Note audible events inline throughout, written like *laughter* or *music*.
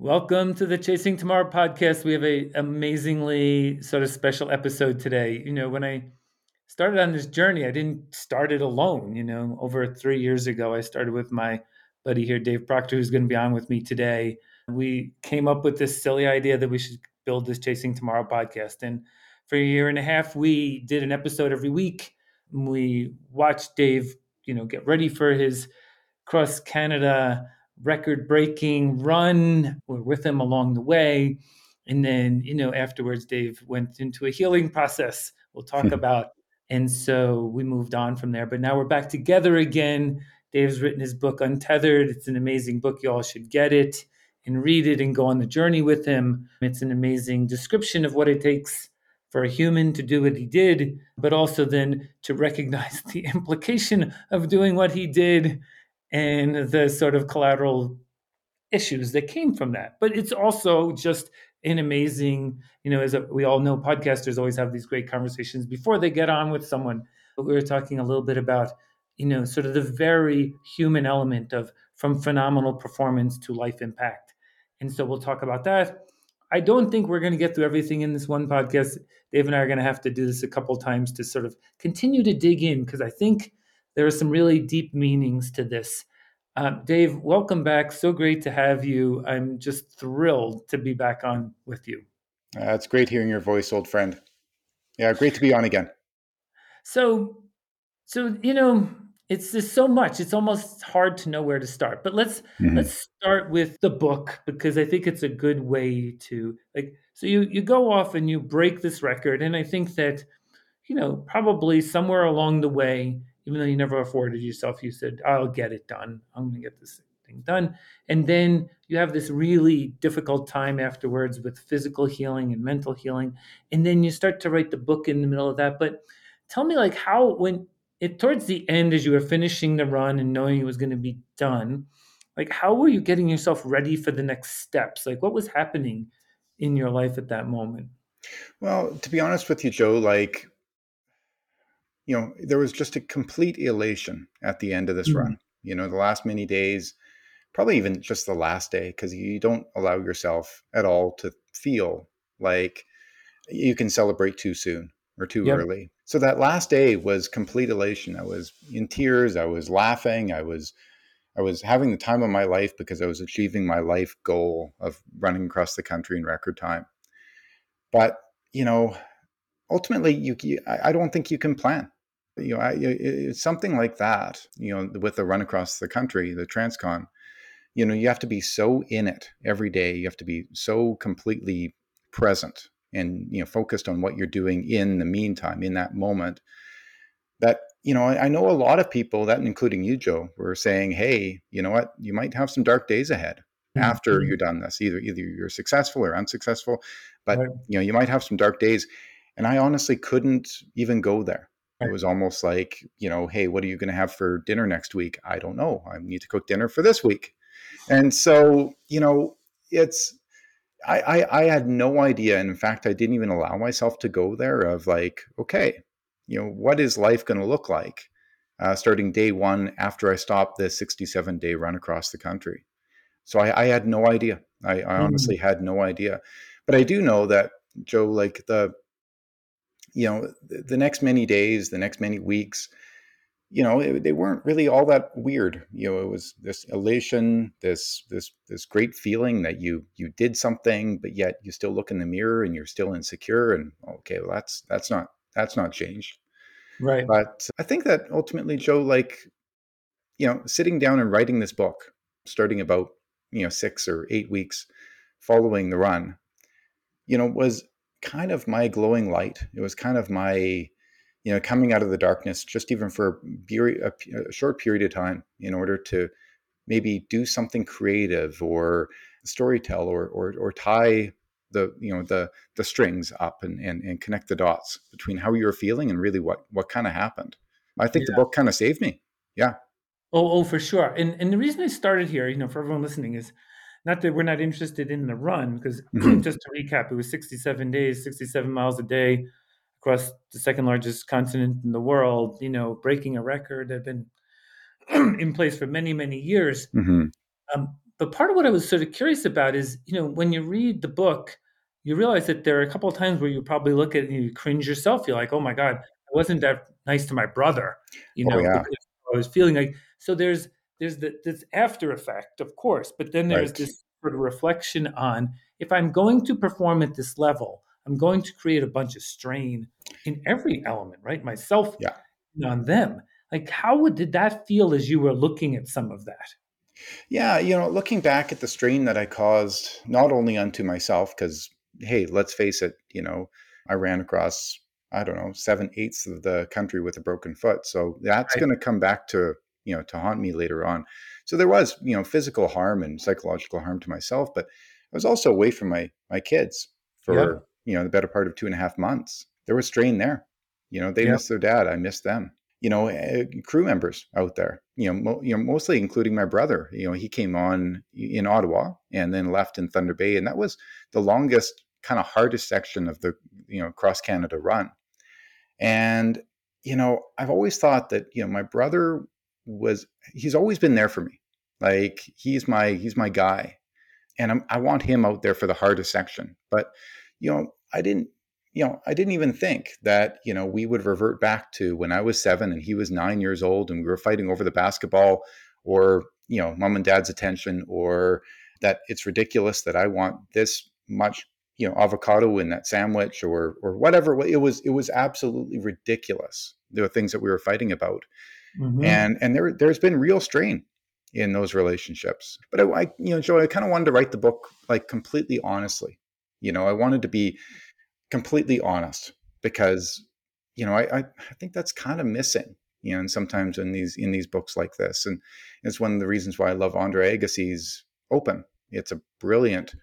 Welcome to the Chasing Tomorrow podcast. We have a amazingly sort of special episode today. You know, when I started on this journey, I didn't start it alone. You know, over three years ago, I started with my buddy here, Dave Proctor, who's going to be on with me today. We came up with this silly idea that we should build this Chasing Tomorrow podcast. And for a year and a half, we did an episode every week. We watched Dave, you know, get ready for his cross Canada record breaking run. We're with him along the way. And then, you know, afterwards, Dave went into a healing process we'll talk hmm. about. And so we moved on from there. But now we're back together again. Dave's written his book, Untethered. It's an amazing book. You all should get it and read it and go on the journey with him. It's an amazing description of what it takes for a human to do what he did, but also then to recognize *laughs* the implication of doing what he did and the sort of collateral issues that came from that. But it's also just an amazing, you know, as we all know, podcasters always have these great conversations before they get on with someone. But we were talking a little bit about, you know, sort of the very human element of from phenomenal performance to life impact. And so we'll talk about that. I don't think we're going to get through everything in this one podcast. Dave and I are going to have to do this a couple times to sort of continue to dig in because I think there are some really deep meanings to this. Uh, Dave, welcome back. So great to have you. I'm just thrilled to be back on with you. Uh, it's great hearing your voice, old friend. Yeah, great to be on again. So, so you know, it's just so much. It's almost hard to know where to start. But let's mm-hmm. let's start with the book because I think it's a good way to like. So you you go off and you break this record, and I think that you know probably somewhere along the way even though you never afforded yourself, you said, I'll get it done. I'm going to get this thing done. And then you have this really difficult time afterwards with physical healing and mental healing. And then you start to write the book in the middle of that. But tell me, like, how, when it towards the end, as you were finishing the run and knowing it was going to be done, like, how were you getting yourself ready for the next steps? Like, what was happening in your life at that moment? Well, to be honest with you, Joe, like you know, there was just a complete elation at the end of this mm-hmm. run. You know, the last many days, probably even just the last day, because you don't allow yourself at all to feel like you can celebrate too soon or too yep. early. So that last day was complete elation. I was in tears. I was laughing. I was, I was having the time of my life because I was achieving my life goal of running across the country in record time. But you know, ultimately, you, I don't think you can plan you know, I, it's something like that. You know, with the run across the country, the Transcon, you know, you have to be so in it every day. You have to be so completely present and you know focused on what you're doing in the meantime, in that moment. That you know, I, I know a lot of people, that including you, Joe, were saying, "Hey, you know what? You might have some dark days ahead." after mm-hmm. you're done this either either you're successful or unsuccessful but right. you know you might have some dark days and i honestly couldn't even go there it was almost like, you know, hey, what are you going to have for dinner next week? I don't know. I need to cook dinner for this week. And so, you know, it's, I, I, I had no idea. And in fact, I didn't even allow myself to go there of like, okay, you know, what is life going to look like uh, starting day one after I stopped the 67 day run across the country? So I, I had no idea. I, I honestly mm-hmm. had no idea. But I do know that, Joe, like the, you know, the next many days, the next many weeks, you know, it, they weren't really all that weird. You know, it was this elation, this this this great feeling that you you did something, but yet you still look in the mirror and you're still insecure. And okay, well, that's that's not that's not changed, right? But I think that ultimately, Joe, like, you know, sitting down and writing this book, starting about you know six or eight weeks following the run, you know, was kind of my glowing light. It was kind of my, you know, coming out of the darkness, just even for a, a short period of time, in order to maybe do something creative or storytell or or, or tie the you know the the strings up and, and and connect the dots between how you were feeling and really what what kind of happened. I think yeah. the book kind of saved me. Yeah. Oh, oh, for sure. And and the reason I started here, you know, for everyone listening, is not that we're not interested in the run, because *clears throat* mm-hmm. just to recap, it was 67 days, 67 miles a day across the second largest continent in the world, you know, breaking a record that had been *clears throat* in place for many, many years. Mm-hmm. Um, but part of what I was sort of curious about is, you know, when you read the book, you realize that there are a couple of times where you probably look at it and you cringe yourself. You're like, oh my God, I wasn't that nice to my brother, you Oh know, yeah. I was feeling like so there's there's the, this after effect, of course, but then there's Right. this sort of reflection on if I'm going to perform at this level, I'm going to create a bunch of strain in every element, right? Myself Yeah. and on them. Like, how would, did that feel as you were looking at some of that? Yeah, you know, looking back at the strain that I caused, not only unto myself, because hey, let's face it, you know, I ran across, I don't know, seven eighths of the country with a broken foot. So that's Right. going to come back to, you know, to haunt me later on. So there was, you know, physical harm and psychological harm to myself, but I was also away from my my kids for, Yep. you know, the better part of two and a half months. There was strain there. You know, they Yep. missed their dad. I missed them you know, uh, crew members out there, you know, mo- you know, mostly including my brother. You know, he came on in Ottawa and then left in Thunder Bay, and that was the longest, kind of hardest section of the you know cross Canada run. And you know, I've always thought that you know my brother was he's always been there for me. Like he's my he's my guy, and I'm, I want him out there for the hardest section. But you know, I didn't you know, I didn't even think that, you know, we would revert back to when I was seven and he was nine years old and we were fighting over the basketball or, you know, mom and dad's attention or that it's ridiculous that I want this much, you know, avocado in that sandwich or or whatever. It was it was absolutely ridiculous. There were things that we were fighting about. Mhm. And and there there's been real strain in those relationships. But I, I you know, Joe, I kind of wanted to write the book like completely honestly. You know, I wanted to be completely honest because you know I, I, I think that's kind of missing you know and sometimes in these in these books like this and it's one of the reasons why i love andre agassi's open it's a brilliant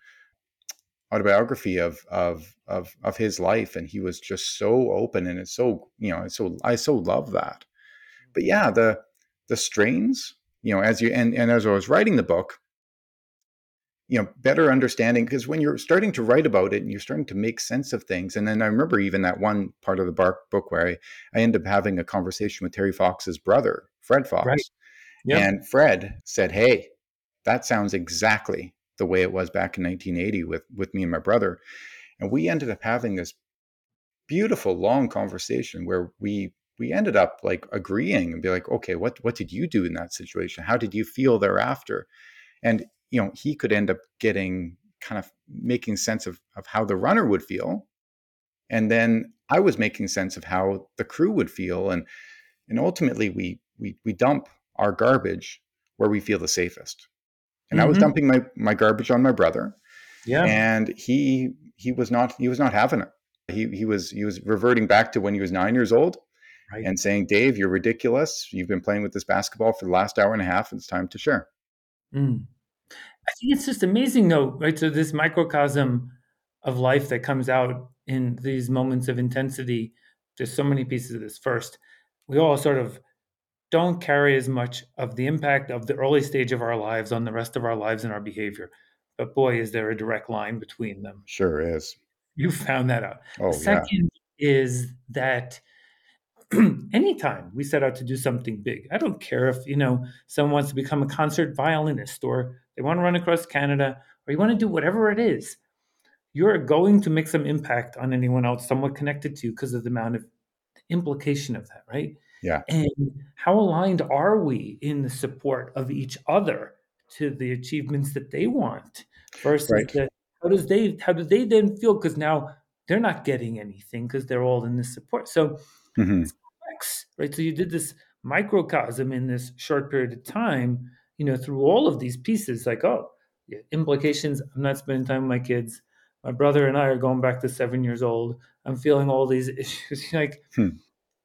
autobiography of of of of his life and he was just so open and it's so you know it's so i so love that but yeah the the strains you know as you and, and as i was writing the book you know better understanding because when you're starting to write about it and you're starting to make sense of things and then i remember even that one part of the bark book where i, I ended up having a conversation with terry fox's brother fred fox Right. Yep. and fred said hey that sounds exactly the way it was back in 1980 with with me and my brother and we ended up having this beautiful long conversation where we we ended up like agreeing and be like okay what what did you do in that situation how did you feel thereafter and you know he could end up getting kind of making sense of, of how the runner would feel and then i was making sense of how the crew would feel and and ultimately we we we dump our garbage where we feel the safest and i was Mhm. dumping my my garbage on my brother Yeah. and he he was not he was not having it he he was he was reverting back to when he was nine years old Right. and saying dave you're ridiculous you've been playing with this basketball for the last hour and a half it's time to share Mm. I think it's just amazing, though, right? So this microcosm of life that comes out in these moments of intensity. There's so many pieces of this. First, we all sort of don't carry as much of the impact of the early stage of our lives on the rest of our lives and our behavior. But boy, is there a direct line between them. sure is You found that out. oh the yeah second is that *clears throat* anytime we set out to do something big, I don't care if you know someone wants to become a concert violinist or they want to run across Canada or you want to do whatever it is, you're going to make some impact on anyone else somewhat connected to you because of the amount of implication of that, right? Yeah. And how aligned are we in the support of each other to the achievements that they want versus Right. the how does they how do they then feel because now they're not getting anything because they're all in this support. So Mhm. complex, right? So you did this microcosm in this short period of time, you know, through all of these pieces, like, oh, yeah, implications. I'm not spending time with my kids. My brother and I are going back to seven years old. I'm feeling all these *laughs* issues, like, Hmm.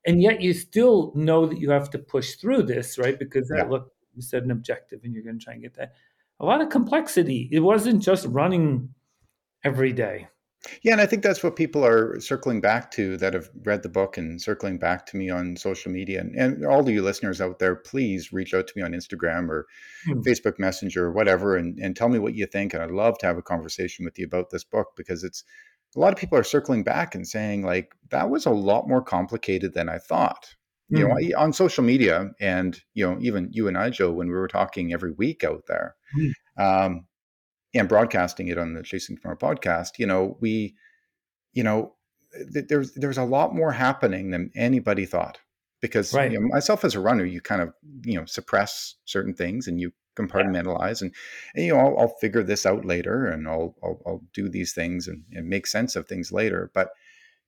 and yet you still know that you have to push through this, right? Because that, Yeah. look, you set an objective and you're going to try and get that. A lot of complexity. It wasn't just running every day. Yeah, and I think that's what people are circling back to that have read the book and circling back to me on social media. And, and all of you listeners out there, please reach out to me on Instagram or Hmm. Facebook Messenger or whatever and, and tell me what you think. And I'd love to have a conversation with you about this book because it's a lot of people are circling back and saying, like, that was a lot more complicated than I thought. You know, Hmm. I- on social media, and you know, even you and I, Joe, when we were talking every week out there, Hmm. um, and broadcasting it on the Chasing Tomorrow podcast, you know, we, you know, th- there's there's a lot more happening than anybody thought because Right. you know, myself as a runner, you kind of you know suppress certain things and you compartmentalize and, and you know I'll, I'll figure this out later and I'll I'll, I'll do these things and, and make sense of things later. But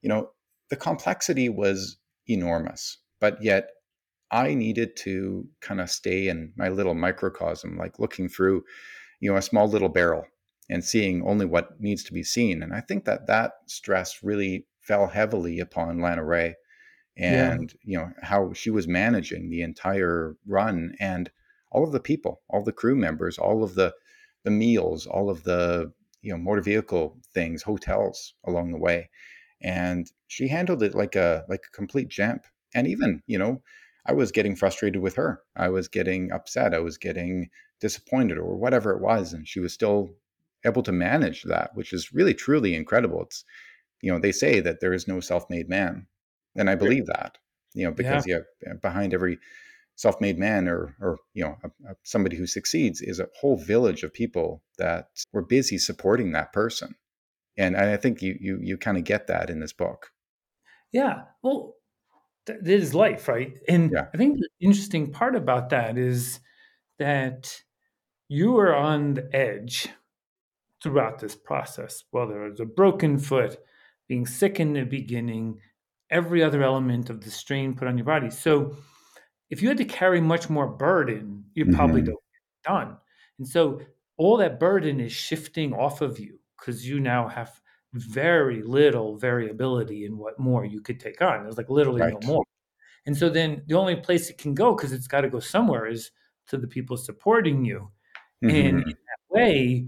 you know the complexity was enormous, but yet I needed to kind of stay in my little microcosm, like looking through you know a small little barrel and seeing only what needs to be seen. And I think that that stress really fell heavily upon Lana Ray Yeah. and you know how she was managing the entire run and all of the people all the crew members all of the the meals all of the you know motor vehicle things hotels along the way and she handled it like a like a complete champ and even you know i was getting frustrated with her i was getting upset i was getting disappointed or whatever it was and she was still able to manage that which is really truly incredible it's you know they say that there is no self-made man and I believe that, you know, because yeah, behind every self-made man or or you know a, a, somebody who succeeds is a whole village of people that were busy supporting that person, and I think you you you kind of get that in this book. Yeah, well, th- it is life, right? And Yeah. I think the interesting part about that is that you were on the edge throughout this process. Whether it was a broken foot, being sick in the beginning, every other element of the strain put on your body. So if you had to carry much more burden, you probably Mhm. don't get it done. And so all that burden is shifting off of you because you now have very little variability in what more you could take on. There's like literally no more. And so then the only place it can go, because it's got to go somewhere, is to the people supporting you. Mm-hmm. And in that way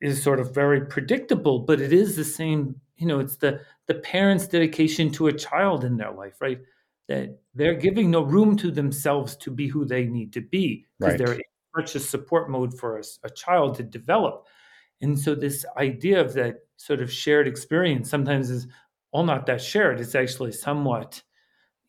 is sort of very predictable, but it is the same, you know, it's the the parent's dedication to a child in their life, right? That they're giving no room to themselves to be who they need to be because Right. they're in such a support mode for a child to develop. And so this idea of that sort of shared experience sometimes is all not that shared. It's actually somewhat,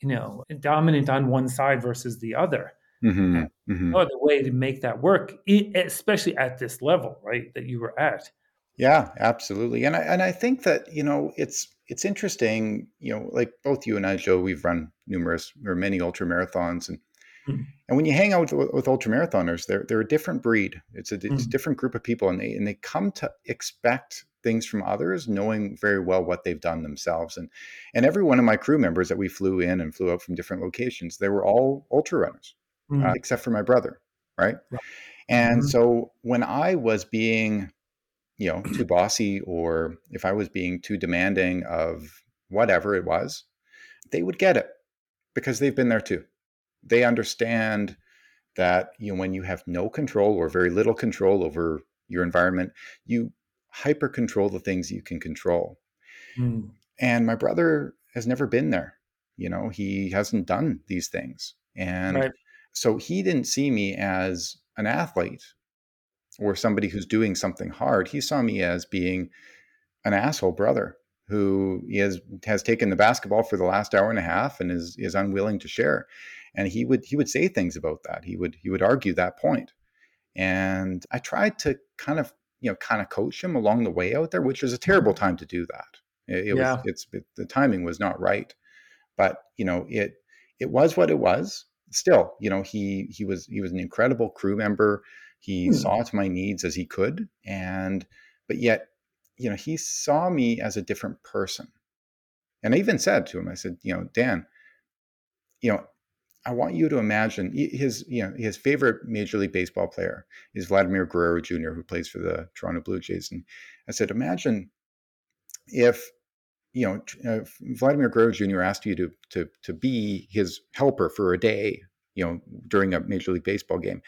you know, dominant on one side versus the other. Mhm. Mhm. No other way to make that work, especially at this level, right? That you were at. Yeah, absolutely. And I and I think that, you know, it's it's interesting, you know, like both you and I, Joe, we've run numerous or many ultra marathons and Mm, and when you hang out with, with ultra marathoners, they're they're a different breed. It's a it's a mm, different group of people, and they and they come to expect things from others, knowing very well what they've done themselves. And and every one of my crew members that we flew in and flew out from different locations, they were all ultra runners, uh, mm, except for my brother, right? right. And Mhm, so when I was being, you know, too bossy, or if I was being too demanding of whatever it was, they would get it because they've been there too. They understand that you know when you have no control or very little control over your environment you hyper control the things you can control. Mm, and my brother has never been there. You know he hasn't done these things. And Right. So he didn't see me as an athlete or somebody who's doing something hard. He saw me as being an asshole brother who is has taken the basketball for the last hour and a half and is is unwilling to share. And he would he would say things about that. He would he would argue that point. and i tried to kind of you know kind of coach him along the way out there which was a terrible time to do that. It, it was Yeah. it's it, the timing was not right. But you know it it was what it was still you know he he was he was an incredible crew member. He Hmm. saw to my needs as he could and but yet you know he saw me as a different person. And i even said to him i said you know dan you know i want you to imagine his you know his favorite major league baseball player is vladimir guerrero jr who plays for the toronto blue jays. And i said imagine if you know uh, vladimir guerrero jr asked you to to to be his helper for a day you know during a major league baseball game.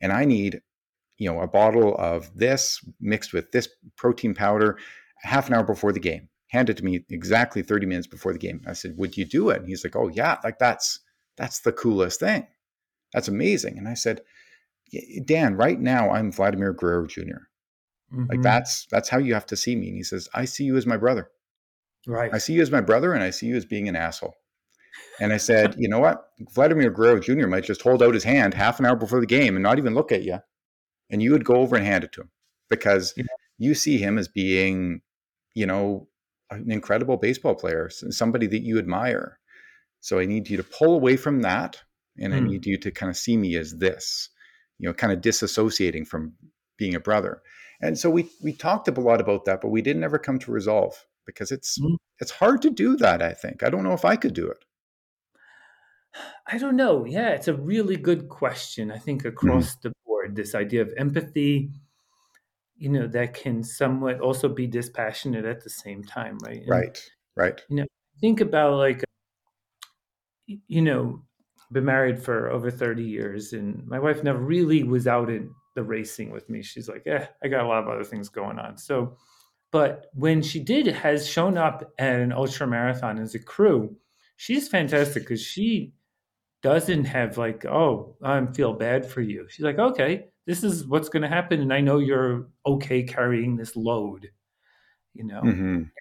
And i need you know a bottle of this mixed with this protein powder half an hour before the game. Hand it to me exactly 30 minutes before the game. I said would you do it? And he's like oh yeah like that's that's the coolest thing. That's amazing. And i said dan right now i'm vladimir guerrero jr like Mhm. that's that's how you have to see me. And he says i see you as my brother Right. i see you as my brother and i see you as being an asshole and i said you know what vladimir guerrero jr might just hold out his hand half an hour before the game and not even look at you and you would go over and hand it to him because Yeah. you see him as being, you know, an incredible baseball player, somebody that you admire. So I need you to pull away from that, and I Mm. need you to kind of see me as this, you know, kind of disassociating from being a brother. And so we we talked a lot about that, but we didn't ever come to resolve because it's Mm. it's hard to do that. I think I don't know if I could do it. I don't know. Yeah, it's a really good question. I think Mhm. across the board, this idea of empathy, you know, that can somewhat also be dispassionate at the same time, right? And, Right, right. you know, think about like you know, been married for over 30 years, and my wife never really was out in the racing with me. She's like, yeah, I got a lot of other things going on. So, but when she did, has shown up at an ultra marathon as a crew, she's fantastic because she doesn't have like, oh, I feel bad for you. She's like, okay, this is what's going to happen, and I know you're okay carrying this load, you know. hmm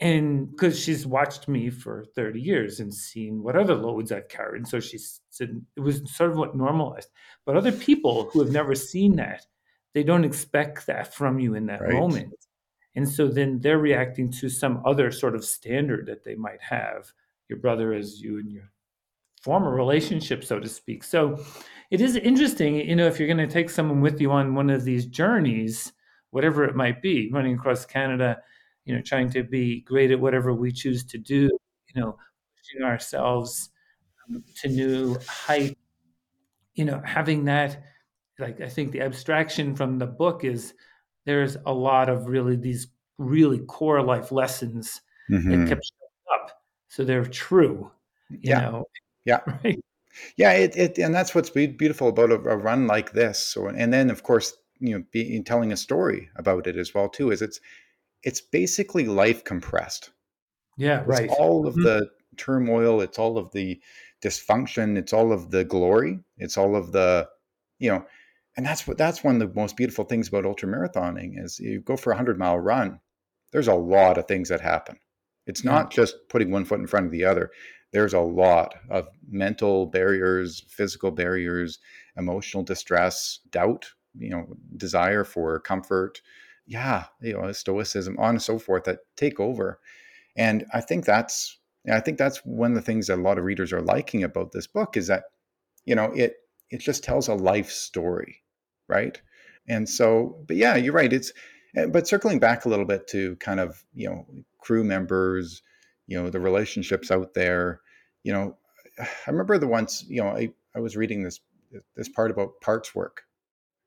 And because she's watched me for 30 years and seen what other loads I've carried. And so she said it was sort of what normalized. But other people who have never seen that, they don't expect that from you in that Right. moment. And so then they're reacting to some other sort of standard that they might have, your brother as you and your former relationship, so to speak. So it is interesting, you know, if you're going to take someone with you on one of these journeys, whatever it might be, running across Canada, you know, trying to be great at whatever we choose to do, you know, pushing ourselves um, to new height, you know, having that, like, I think the abstraction from the book is there's a lot of really these really core life lessons that hmm kept showing up. So they're true, you Yeah, know, yeah. *laughs* right? Yeah, it, it and that's what's beautiful about a, a run like this. So, and then of course, you know, be, telling a story about it as well too. Is it's it's basically life compressed. Yeah, It's right. all of Mhm. the turmoil. It's all of the dysfunction. It's all of the glory. It's all of the, you know, and that's what that's one of the most beautiful things about ultra marathoning is you go for a hundred mile run. There's a lot of things that happen. It's Yeah. not just putting one foot in front of the other. There's a lot of mental barriers, physical barriers, emotional distress, doubt, you know, desire for comfort. Yeah, you know, stoicism, on and so forth that take over. And I think that's I think that's one of the things that a lot of readers are liking about this book is that, you know, it it just tells a life story, right? And so, but yeah, you're right. It's eh, but circling back a little bit to kind of, you know, crew members, you know, the relationships out there, you know, I remember the once, you know, I, I was reading this this part about parts work,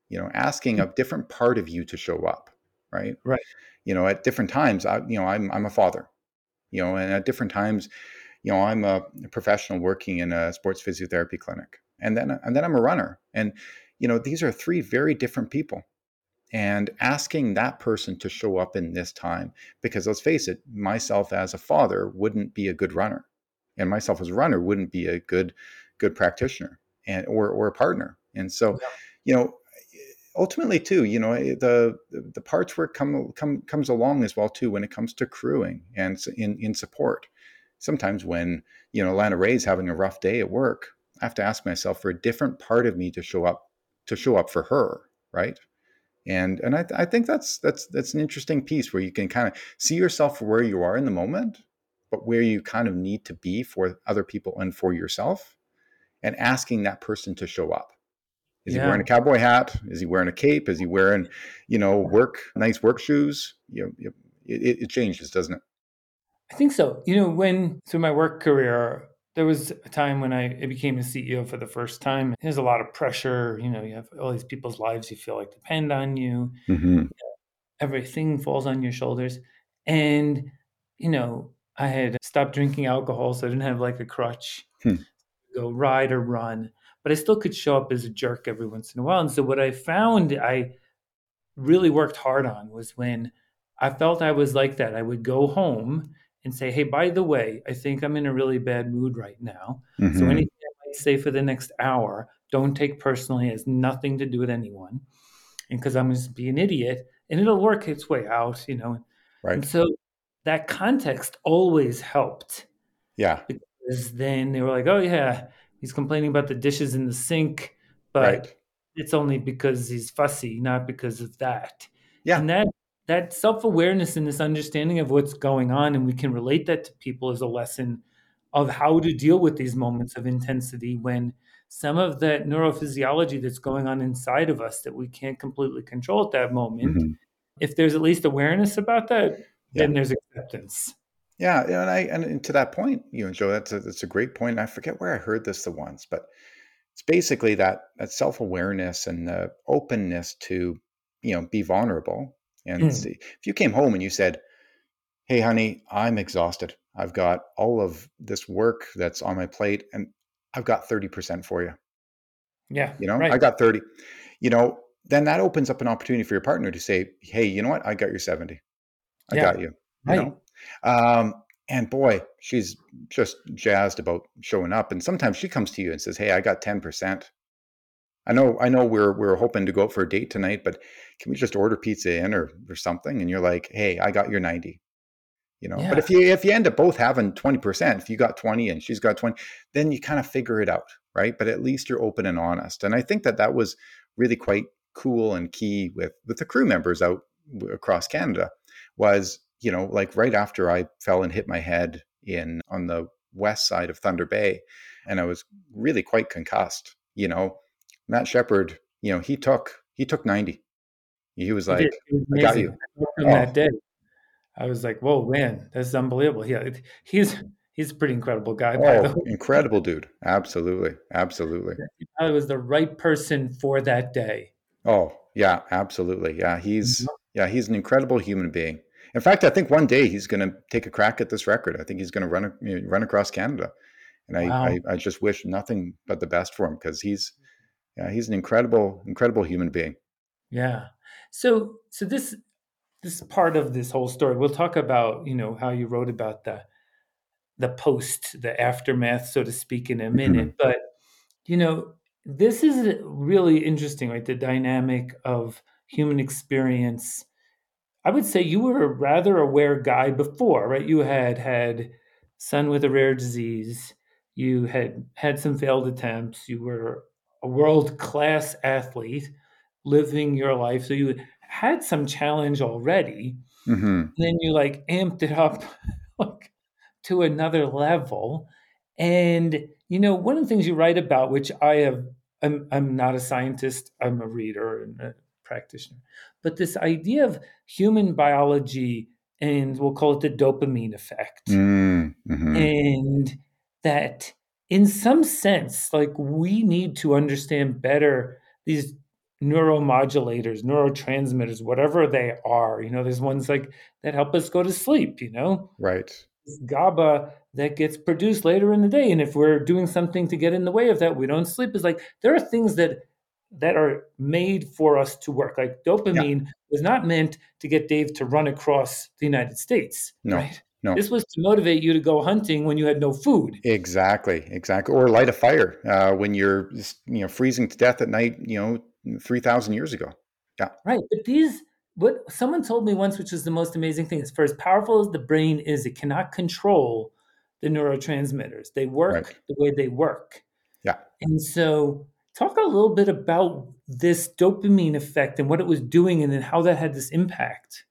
you know, asking a different part of you to show up, right? Right. You know, at different times, I, you know, I'm I'm a father, you know, and at different times, you know, I'm a professional working in a sports physiotherapy clinic, and then and then I'm a runner, and you know, these are three very different people, and asking that person to show up in this time, because let's face it, myself as a father wouldn't be a good runner, and myself as a runner wouldn't be a good good practitioner and or or a partner, and so, Yeah. you know ultimately too you know eh, the the parts work come, come comes along as well too when it comes to crewing and in in support sometimes when you know Lana Ray's having a rough day at work I have to ask myself for a different part of me to show up to show up for her right and and I, I think that's that's that's an interesting piece where you can kind of see yourself for where you are in the moment but where you kind of need to be for other people and for yourself and asking that person to show up is he wearing a cowboy hat? Is he wearing a cape? Is he wearing, you know, work nice work shoes? You know, you- it, it changes, doesn't it? I think so. You know, when through my work career, there was a time when I became a CEO for the first time. There's a lot of pressure. You know, you have all these people's lives you feel like depend on you. Mm-hmm. Everything falls on your shoulders. And, you know, I had stopped drinking alcohol, so I didn't have like a crutch Hmm. to go ride or run. But I still could show up as a jerk every once in a while. And so what I found I really worked hard on was when I felt I was like that, I would go home and say, Hey, by the way, I think I'm in a really bad mood right now. So Mm-hmm. anything I might say for the next hour, don't take personally, it has nothing to do with anyone. And because I'm just be an idiot and it'll work its way out, you know. Right. And so that context always helped Yeah. because then they were like, Oh yeah, he's complaining about the dishes in the sink, but Right. it's only because he's fussy, not because of that. Yeah. And that that self-awareness and this understanding of what's going on and we can relate that to people as a lesson of how to deal with these moments of intensity when some of that neurophysiology that's going on inside of us that we can't completely control at that moment Mhm. if there's at least awareness about that then there's acceptance Yeah, and I and, and to that point, you know, Joe, that's a that's a great point. I forget where I heard this the once, but it's basically that that self awareness and the openness to you know be vulnerable. And Mm. see, if you came home and you said, "Hey, honey, I'm exhausted. I've got all of this work that's on my plate, and I've got thirty percent for you. yeah You know, right I got thirty. You know, then that opens up an opportunity for your partner to say, "Hey, you know what? I got your seventy. I Yeah, got you." You right know, um, and boy, she's just jazzed about showing up. And sometimes she comes to you and says, "Hey, I got ten percent. I know, I know, we're we're hoping to go out for a date tonight, but can we just order pizza in or or something?" And you're like, "Hey, I got your ninety. You know, but if you if you end up both having twenty percent, if you got twenty and she's got twenty, then you kind of figure it out, right? But at least you're open and honest. And I think that that was really quite cool and key with with the crew members out across Canada was you know like right after I fell and hit my head in on the west side of Thunder Bay, and I was really quite concussed. You know, Matt Shepard, you know, he took he took ninety. He was like, was "I got you." I him Oh, that day i was like whoa man that's unbelievable yeah he's he's a pretty incredible guy oh, incredible dude. Absolutely, absolutely. he probably was the right person for that day Oh, yeah, absolutely. Yeah, he's Mhm. yeah, he's an incredible human being. In fact, I think one day he's going to take a crack at this record. I think he's going to run a- you know, run across Canada, and I, wow I I just wish nothing but the best for him because he's yeah he's an incredible incredible human being. Yeah. So so this this part of this whole story, we'll talk about, you know, how you wrote about the the post, the aftermath, so to speak, in a Mhm. minute. But you know, this is really interesting, right? The dynamic of human experience. I would say you were a rather aware guy before, right? You had had son with a rare disease. You had had some failed attempts. You were a world class athlete living your life. So you had some challenge already. Mhm. Then you like amped it up *laughs* like to another level. And you know, one of the things you write about, which I have, I'm, I'm not a scientist, I'm a reader and a practitioner, but this idea of human biology, and we'll call it the dopamine effect Mm, mhm. and that in some sense like we need to understand better these neuromodulators neurotransmitters whatever they are you know there's ones like that help us go to sleep you know Right. This gaba that gets produced later in the day and if we're doing something to get in the way of that we don't sleep is like there are things that that are made for us to work like Yeah. dopamine was not meant to get dave to run across the united states No. right No. this was to motivate you to go hunting when you had no food. Exactly. Exactly. Or light a fire uh, when you're you know freezing to death at night. You know, three thousand years ago. Yeah. Right. But these, what someone told me once, which is the most amazing thing, is for as powerful as the brain is, it cannot control the neurotransmitters. They work Right. the way they work. Yeah. And so, talk a little bit about this dopamine effect and what it was doing, and then how that had this impact.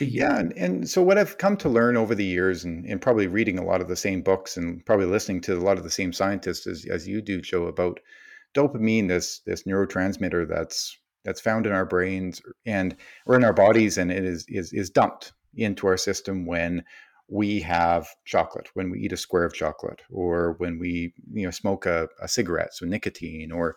Yeah, and, and so what I've come to learn over the years, and, and probably reading a lot of the same books, and probably listening to a lot of the same scientists as, as you do, Joe, about dopamine, this this neurotransmitter that's that's found in our brains and or in our bodies, and it is is is dumped into our system when we have chocolate, when we eat a square of chocolate, or when we you know smoke a, a cigarette, so nicotine, or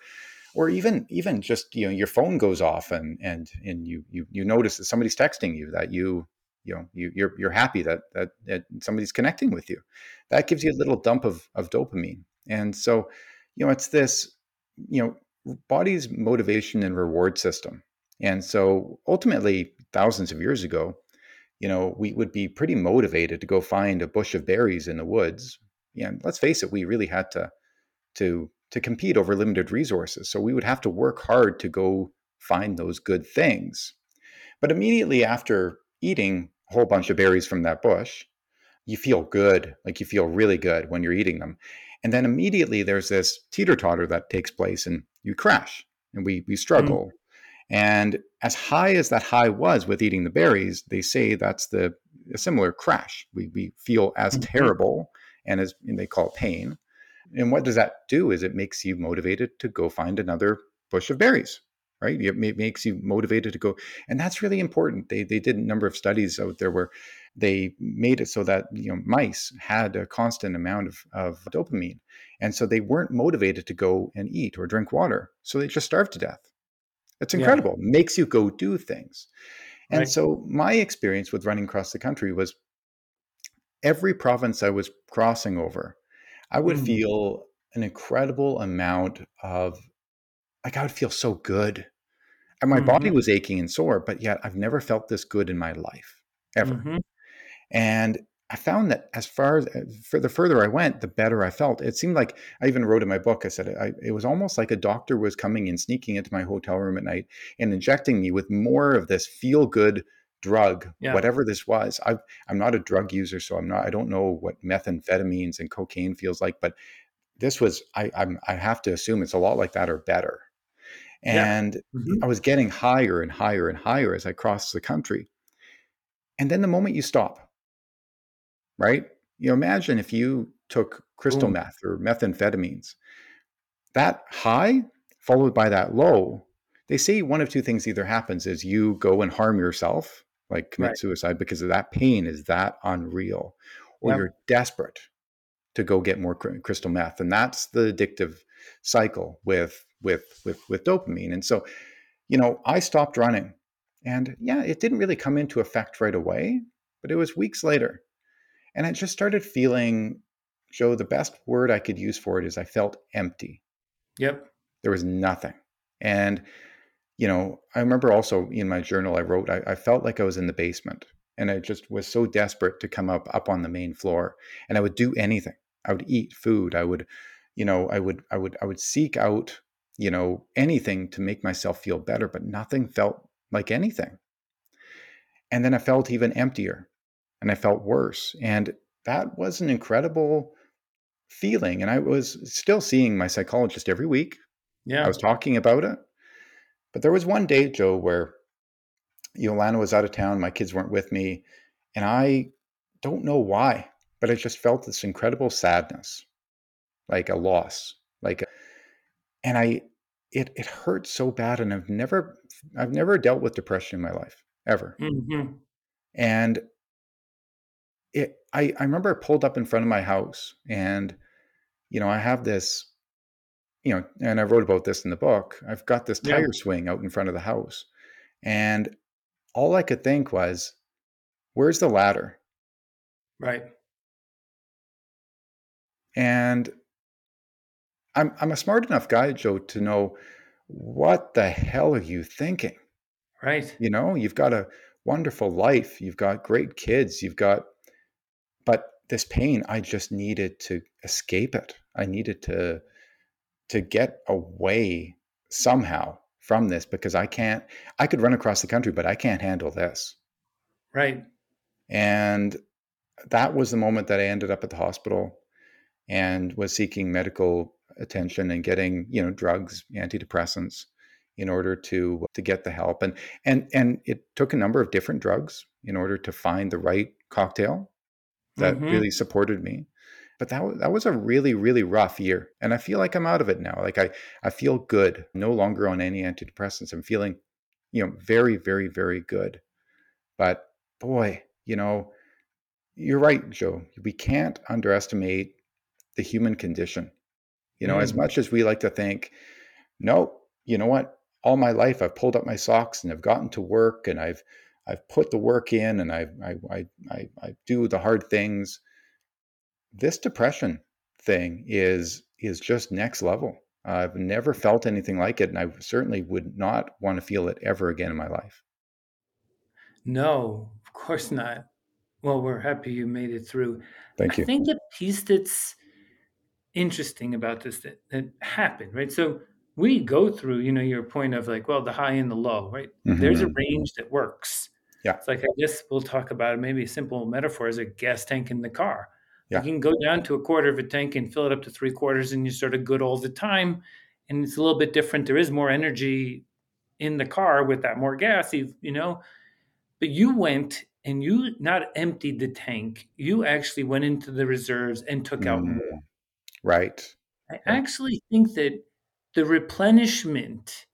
or even even just you know your phone goes off and and and you you you notice that somebody's texting you that you you know you you're you're happy that that, that somebody's connecting with you. That gives you a little dump of of dopamine. And so you know it's this you know body's motivation and reward system. And so ultimately thousands of years ago you know we would be pretty motivated to go find a bush of berries in the woods. And let's face it we really had to to to compete over limited resources. So we would have to work hard to go find those good things. But immediately after eating a whole bunch of berries from that bush, you feel good, like you feel really good when you're eating them. And then immediately there's this teeter totter that takes place and you crash and we we struggle. Mm-hmm. And as high as that high was with eating the berries, they say that's the a similar crash. We we feel as mm-hmm. terrible and as and they call pain. And what does that do? Is it makes you motivated to go find another bush of berries, right? It makes you motivated to go, and that's really important. They they did a number of studies out there where they made it so that you know mice had a constant amount of, of dopamine, and so they weren't motivated to go and eat or drink water, so they just starved to death. It's incredible. Yeah. Makes you go do things. And right. so my experience with running across the country was every province I was crossing over, I would mm. feel an incredible amount of like I would feel so good. And my mm-hmm. body was aching and sore, but yet I've never felt this good in my life ever. Mm-hmm. And I found that as far as for the further I went, the better I felt. It seemed like I even wrote in my book. I said I, it was almost like a doctor was coming and sneaking into my hotel room at night and injecting me with more of this feel good drug, yeah. whatever this was. i am not a drug user, so I'm not. I don't know what methamphetamines and cocaine feels like, but this was. I I'm, I have to assume it's a lot like that or better. And yeah. mm-hmm. I was getting higher and higher and higher as I crossed the country. And then the moment you stop, right? You know, imagine if you took crystal Ooh. meth or methamphetamines, that high followed by that low, they say one of two things either happens is you go and harm yourself, like commit right. suicide because of that pain is that unreal, or yep. you're desperate to go get more crystal meth. And that's the addictive cycle with with with with dopamine. And so, you know, I stopped running. And yeah, it didn't really come into effect right away, but it was weeks later and I just started feeling, Joe, the best word I could use for it is I felt empty. Yep. There was nothing. And, you know, I remember also in my journal I wrote, I, I felt like I was in the basement and I just was so desperate to come up up on the main floor. And I would do anything. I would eat food. I would, you know, I would, I would, I would seek out, you know, anything to make myself feel better, but nothing felt like anything. And then I felt even emptier and I felt worse. And that was an incredible feeling. And I was still seeing my psychologist every week. Yeah. I was talking about it. But there was one day, Joe, where Yolanda was out of town, my kids weren't with me, and I don't know why, but I just felt this incredible sadness, like a loss, like, a, and I, it it hurt so bad, and I've never, I've never dealt with depression in my life ever, mm-hmm. and it I, I remember I pulled up in front of my house and you know i have this you know and i wrote about this in the book i've got this tire yeah. swing out in front of the house and all i could think was where's the ladder? Right. And i'm i'm a smart enough guy joe to know what the hell are you thinking? Right. You know you've got a wonderful life you've got great kids you've got but this pain i just needed to escape it. I needed to to get away somehow from this because i can't i could run across the country but i can't handle this right and that was the moment that i ended up at the hospital and was seeking medical attention and getting you know drugs antidepressants in order to to get the help and and and it took a number of different drugs in order to find the right cocktail that mm-hmm. really supported me. But that that was a really really rough year, and I feel like I'm out of it now. Like I I feel good, no longer on any antidepressants. I'm feeling, you know, very very very good. But boy, you know, you're right, Joe. We can't underestimate the human condition. You know, mm. as much as we like to think, no, you know what? All my life I've pulled up my socks and I've gotten to work and I've I've put the work in and I, I, I, I, I do the hard things. This depression thing is is just next level. I've never felt anything like it, and I certainly would not want to feel it ever again in my life. No, of course not. Well, we're happy you made it through. Thank you. I think the piece that's interesting about this that, that happened, right? So we go through, you know, your point of like, well, the high and the low, right? Mm-hmm. There's a range that works. Yeah. It's like I guess we'll talk about it. Maybe a simple metaphor is a gas tank in the car. Yeah. You can go down to a quarter of a tank and fill it up to three quarters, and you're sort of good all the time. and it's a little bit different. There is more energy in the car with that more gas, you know. But you went and you not emptied the tank. You actually went into the reserves and took mm, out more. Right. I actually think that the replenishment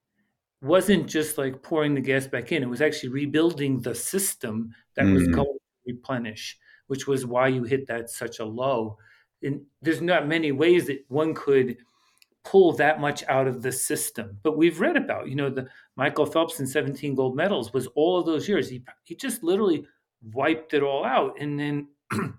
wasn't just like pouring the gas back in. It was actually rebuilding the system that mm. was going to replenish, which was why you hit that such a low. And there's not many ways that one could pull that much out of the system. But we've read about, you know, the Michael Phelps and 17 gold medals was all of those years. He he just literally wiped it all out. And then *clears throat*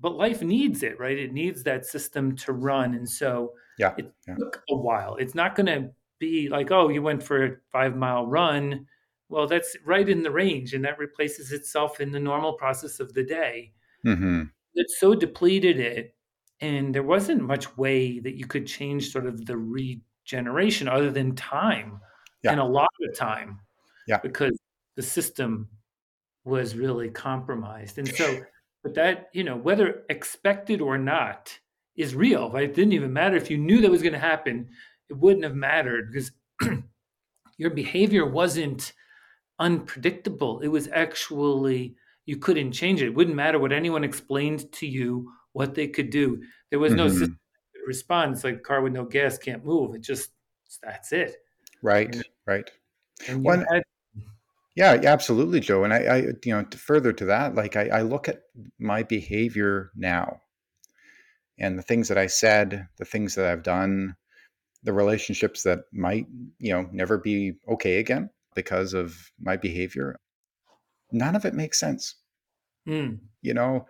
but life needs it, right? It needs that system to run. And so yeah, it yeah. took a while. It's not gonna be like, oh, you went for a five mile run. Well, that's right in the range, and that replaces itself in the normal process of the day. Mm-hmm. It so depleted it and there wasn't much way that you could change sort of the regeneration other than time yeah. and a lot of time yeah because the system was really compromised and so but that you know whether expected or not is real right it didn't even matter if you knew that was going to happen it wouldn't have mattered because *clears throat* your behavior wasn't unpredictable it was actually you couldn't change it it wouldn't matter what anyone explained to you what they could do. There was no mm-hmm. response. Like car with no gas can't move. It just that's it. Right. And, right. And One, had, yeah, absolutely, Joe. And I, I, you know, to further to that, like I, I look at my behavior now, and the things that I said, the things that I've done, the relationships that might, you know, never be okay again because of my behavior. None of it makes sense. Mm. You know,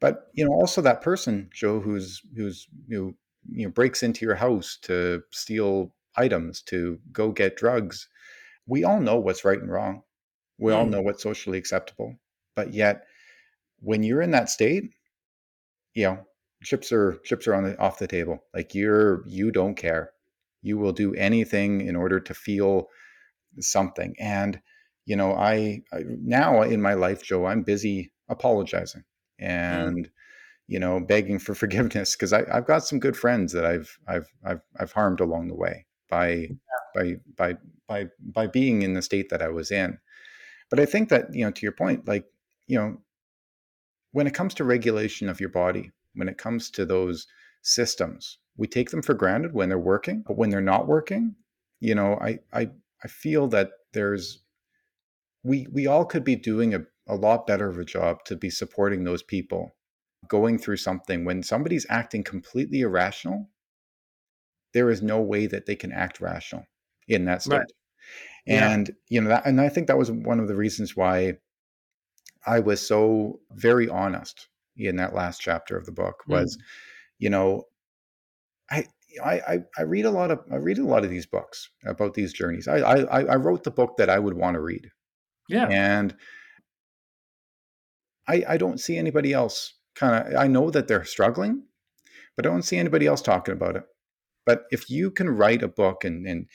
but you know also that person joe who's who's you know, you know breaks into your house to steal items to go get drugs we all know what's right and wrong we mm. all know what's socially acceptable but yet when you're in that state you know chips are chips are on the off the table like you're you don't care you will do anything in order to feel something and you know I, I now in my life joe i'm busy apologizing Mm. and you know begging for *laughs* forgiveness because I've got some good friends that I've I've I've I've harmed along the way by yeah. by by by by being in the state that I was in. But I think that you know to your point, like you know, when it comes to regulation of your body, when it comes to those systems, we take them for granted when they're working, but when they're not working, you know, I I I feel that there's we we all could be doing a a lot better of a job to be supporting those people going through something when somebody's acting completely irrational there is no way that they can act rational in that state right. and yeah. you know that and i think that was one of the reasons why i was so very honest in that last chapter of the book was mm. you know I, I I I read a lot of I read a lot of these books about these journeys. I I I wrote the book that I would want to read. Yeah. And I, I don't see anybody else kind of, I know that they're struggling, but I don't see anybody else talking about it. But if you can write a book and, and,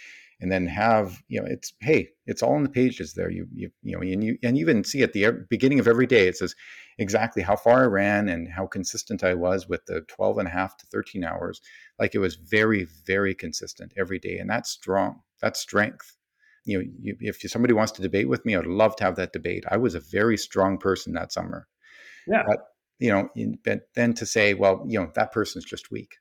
and then have, you know, it's, hey, it's all in the pages there. You, you, you know, and you, and you even see at the beginning of every day, it says exactly how far I ran and how consistent I was with the 12 and a half to 13 hours. Like it was very, very consistent every day. And that's strong. That's strength you know, you, if somebody wants to debate with me, I'd love to have that debate. I was a very strong person that summer. Yeah. But, you know, but then to say, well, you know, that person's just weak.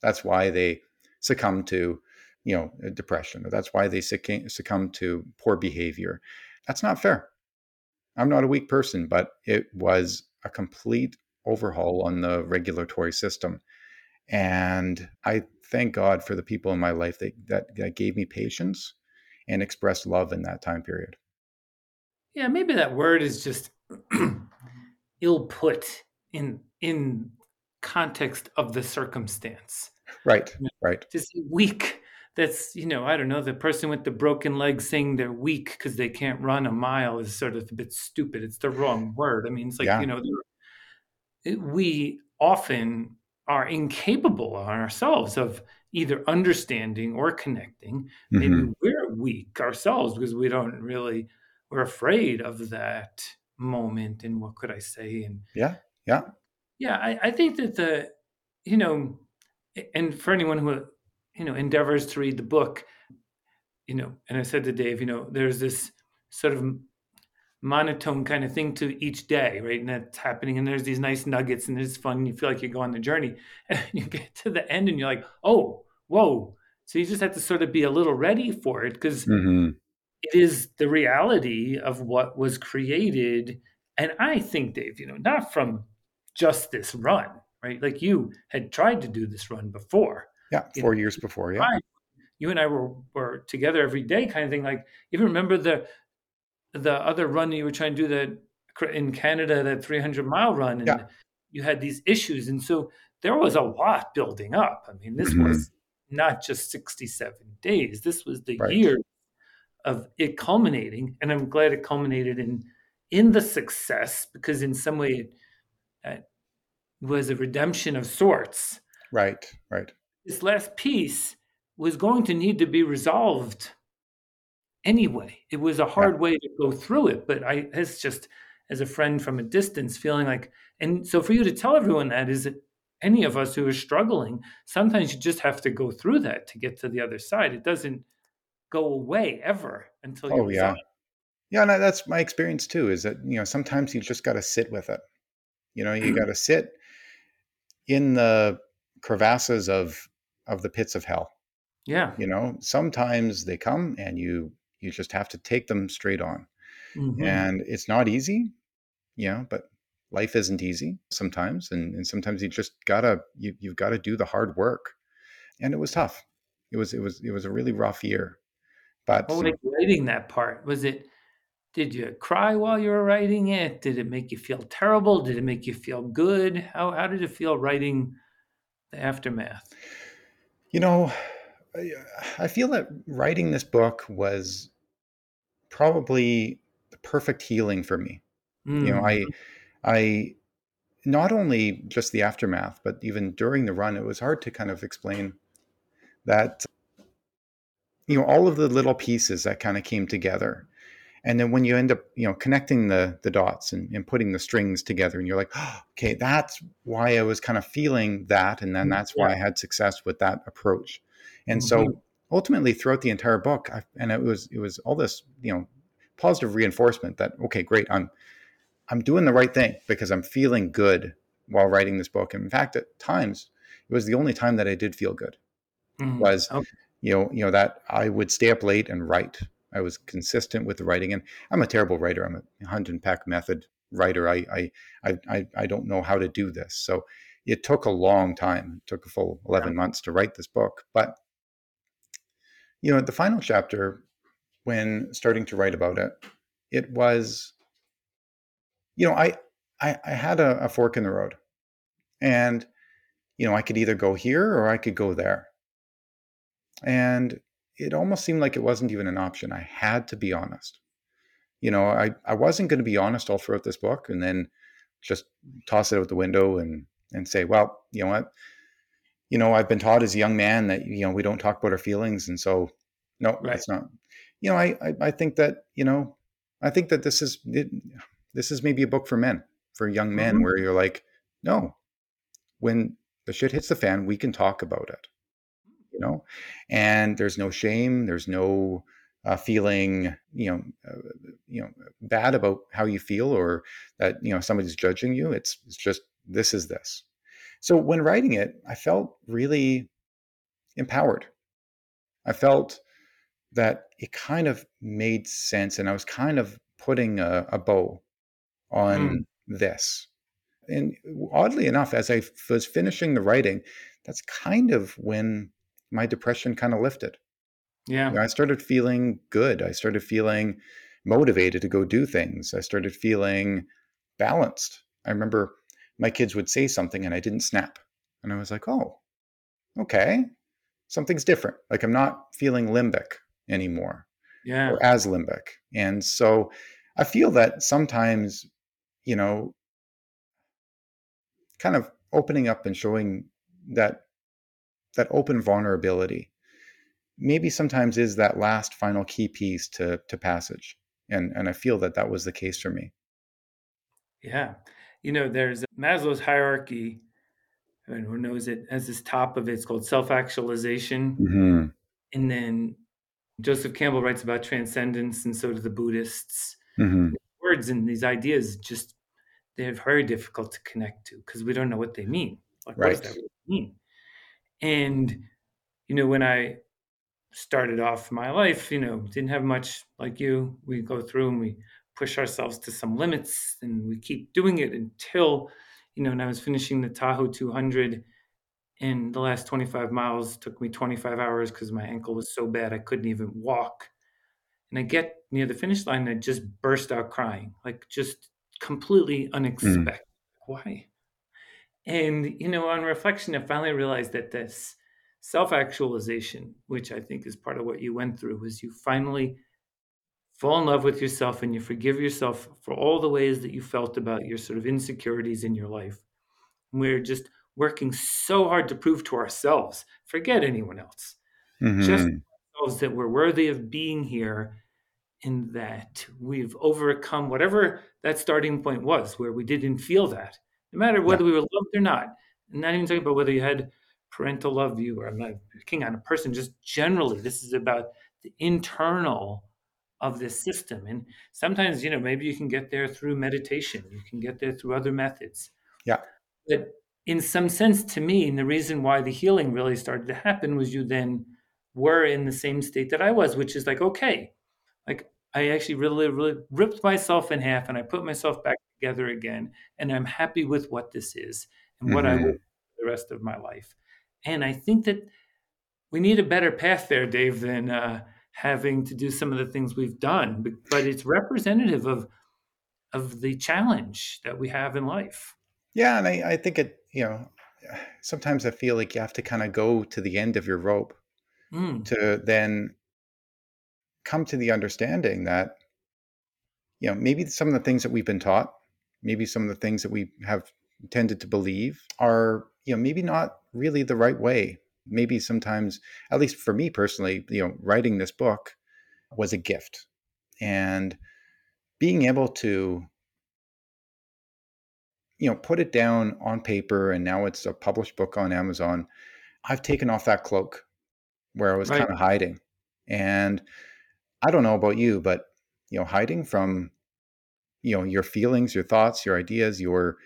That's why they succumb to, you know, depression, or that's why they succumb to poor behavior. That's not fair. I'm not a weak person, but it was a complete overhaul on the regulatory system. And I thank God for the people in my life that, that, that gave me patience and expressed love in that time period. Yeah, maybe that word is just *clears throat* ill put in in context of the circumstance. Right. right. Just weak. That's you know I don't know the person with the broken leg saying they're weak because they can't run a mile is sort of a bit stupid. It's the wrong *sighs* word. I mean, it's like yeah. you know we often are incapable on ourselves of either understanding or connecting. Maybe mm-hmm. we're weak ourselves because we don't really, we're afraid of that moment. And what could I say? And yeah, yeah. Yeah, I, I think that the, you know, and for anyone who you know, endeavors to read the book, you know, and I said to Dave, you know, there's this sort of monotone kind of thing to each day, right? And that's happening. And there's these nice nuggets and it's fun. And you feel like you go on the journey *laughs* and you get to the end and you're like, oh, whoa. So you just have to sort of be a little ready for it because mm-hmm. it is the reality of what was created. And I think, Dave, you know, not from just this run, right? Like you had tried to do this run before. Yeah, four know, years before. Yeah. You and I were, were together every day kind of thing. Like, even remember the the other run you were trying to do that in Canada, that 300 mile run, and yeah. you had these issues. And so there was a lot building up. I mean, this mm-hmm. was not just 67 days, this was the right. year of it culminating. And I'm glad it culminated in in the success because in some way it, it was a redemption of sorts. Right, right. This last piece was going to need to be resolved anyway. It was a hard yeah. way to go through it, but I it's just as a friend from a distance feeling like and so for you to tell everyone that is that any of us who are struggling, sometimes you just have to go through that to get to the other side. It doesn't go away ever until you Oh yeah. Yeah, and that's my experience too is that you know sometimes you just got to sit with it. You know, you mm-hmm. got to sit in the crevasses of of the pits of hell. Yeah. You know, sometimes they come and you you just have to take them straight on. Mm-hmm. And it's not easy, yeah, but life isn't easy sometimes. And, and sometimes you just gotta, you, you've got to do the hard work. And it was tough. It was, it was, it was a really rough year. But what was writing that part? Was it, did you cry while you were writing it? Did it make you feel terrible? Did it make you feel good? How, how did it feel writing the aftermath? You know, I feel that writing this book was probably the perfect healing for me. Mm. You know, I, mm. I, not only just the aftermath, but even during the run, it was hard to kind of explain that, you know, all of the little pieces that kind of came together. And then when you end up, you know, connecting the the dots and, and putting the strings together, and you're like, oh, okay, that's why I was kind of feeling that, and then mm, that's why I had success with that approach. And mm-hmm. so ultimately throughout the entire book, I, and it was it was all this you know positive reinforcement that okay, great, I'm I'm doing the right thing because I'm feeling good while writing this book. And in fact, at times it was the only time that I did feel good mm-hmm. was okay. you know you know that I would stay up late and write. I was consistent with the writing, and I'm a terrible writer. I'm a hunt and peck method writer. I I I I don't know how to do this. So it took a long time. It took a full 11 yeah. months to write this book, but you know, the final chapter, when starting to write about it, it was, you know, I I, I had a, a fork in the road, and you know, I could either go here or I could go there, and it almost seemed like it wasn't even an option. I had to be honest. You know, I, I wasn't going to be honest all throughout this book and then just toss it out the window and and say, well, you know what, you know, I've been taught as a young man that you know we don't talk about our feelings, and so no, right. that's not. You know, I, I, I think that you know, I think that this is it, this is maybe a book for men, for young men, mm-hmm. where you're like, no, when the shit hits the fan, we can talk about it, you know, and there's no shame, there's no uh, feeling, you know, uh, you know, bad about how you feel or that you know somebody's judging you. It's it's just this is this, so when writing it, I felt really empowered. I felt that it kind of made sense, and I was kind of putting a, a bow on mm. this. And oddly enough, as I was finishing the writing, that's kind of when my depression kind of lifted. Yeah. You know, I started feeling good. I started feeling motivated to go do things. I started feeling balanced. I remember my kids would say something and I didn't snap. And I was like, oh, okay, something's different. Like I'm not feeling limbic anymore. Yeah. Or as limbic. And so I feel that sometimes, you know, kind of opening up and showing that that open vulnerability maybe sometimes is that last final key piece to to passage and and i feel that that was the case for me yeah you know, there's Maslow's hierarchy and who knows it as this top of it. It's called self actualization. hmm And then Joseph Campbell writes about transcendence, and so do the Buddhists. hmm Words and these ideas just they're very difficult to connect to because we don't know what they mean. Like, what does that really mean? And you know, when I started off my life, you know, didn't have much like you. We go through and we push ourselves to some limits and we keep doing it until, you know, and I was finishing the Tahoe 200 and the last 25 miles took me 25 hours because my ankle was so bad I couldn't even walk. And I get near the finish line and I just burst out crying, like just completely hmm. unexpected. Why? And, you know, on reflection, I finally realized that this self actualization, which I think is part of what you went through, was you finally fall in love with yourself and you forgive yourself for all the ways that you felt about your sort of insecurities in your life. We're just working so hard to prove to ourselves, forget anyone else, just hmm ourselves that we're worthy of being here and that we've overcome whatever that starting point was where we didn't feel that, no matter Yeah. whether we were loved or not. I'm not even talking about whether you had parental love you or I'm not picking on a person, just generally, this is about the internal of this system. And sometimes, you know, maybe you can get there through meditation, you can get there through other methods. Yeah. But in some sense, to me, and the reason why the healing really started to happen was you then were in the same state that I was, which is like, okay, like I actually really, really ripped myself in half and I put myself back together again. And I'm happy with what this is and what I will do for the rest of my life. And I think that we need a better path there, Dave, than uh, having to do some of the things we've done. But, but it's representative of of the challenge that we have in life. Yeah, and I, I think it, you know, sometimes I feel like you have to kind of go to the end of your rope Mm, to then come to the understanding that, you know, maybe some of the things that we've been taught, maybe some of the things that we have tended to believe are, you know, maybe not really the right way. Maybe sometimes, at least for me personally, you know, writing this book was a gift. And being able to you know put it down on paper and now it's a published book on amazon i've taken off that cloak where i was right. kind of hiding and i don't know about you but you know hiding from you know your feelings your thoughts your ideas your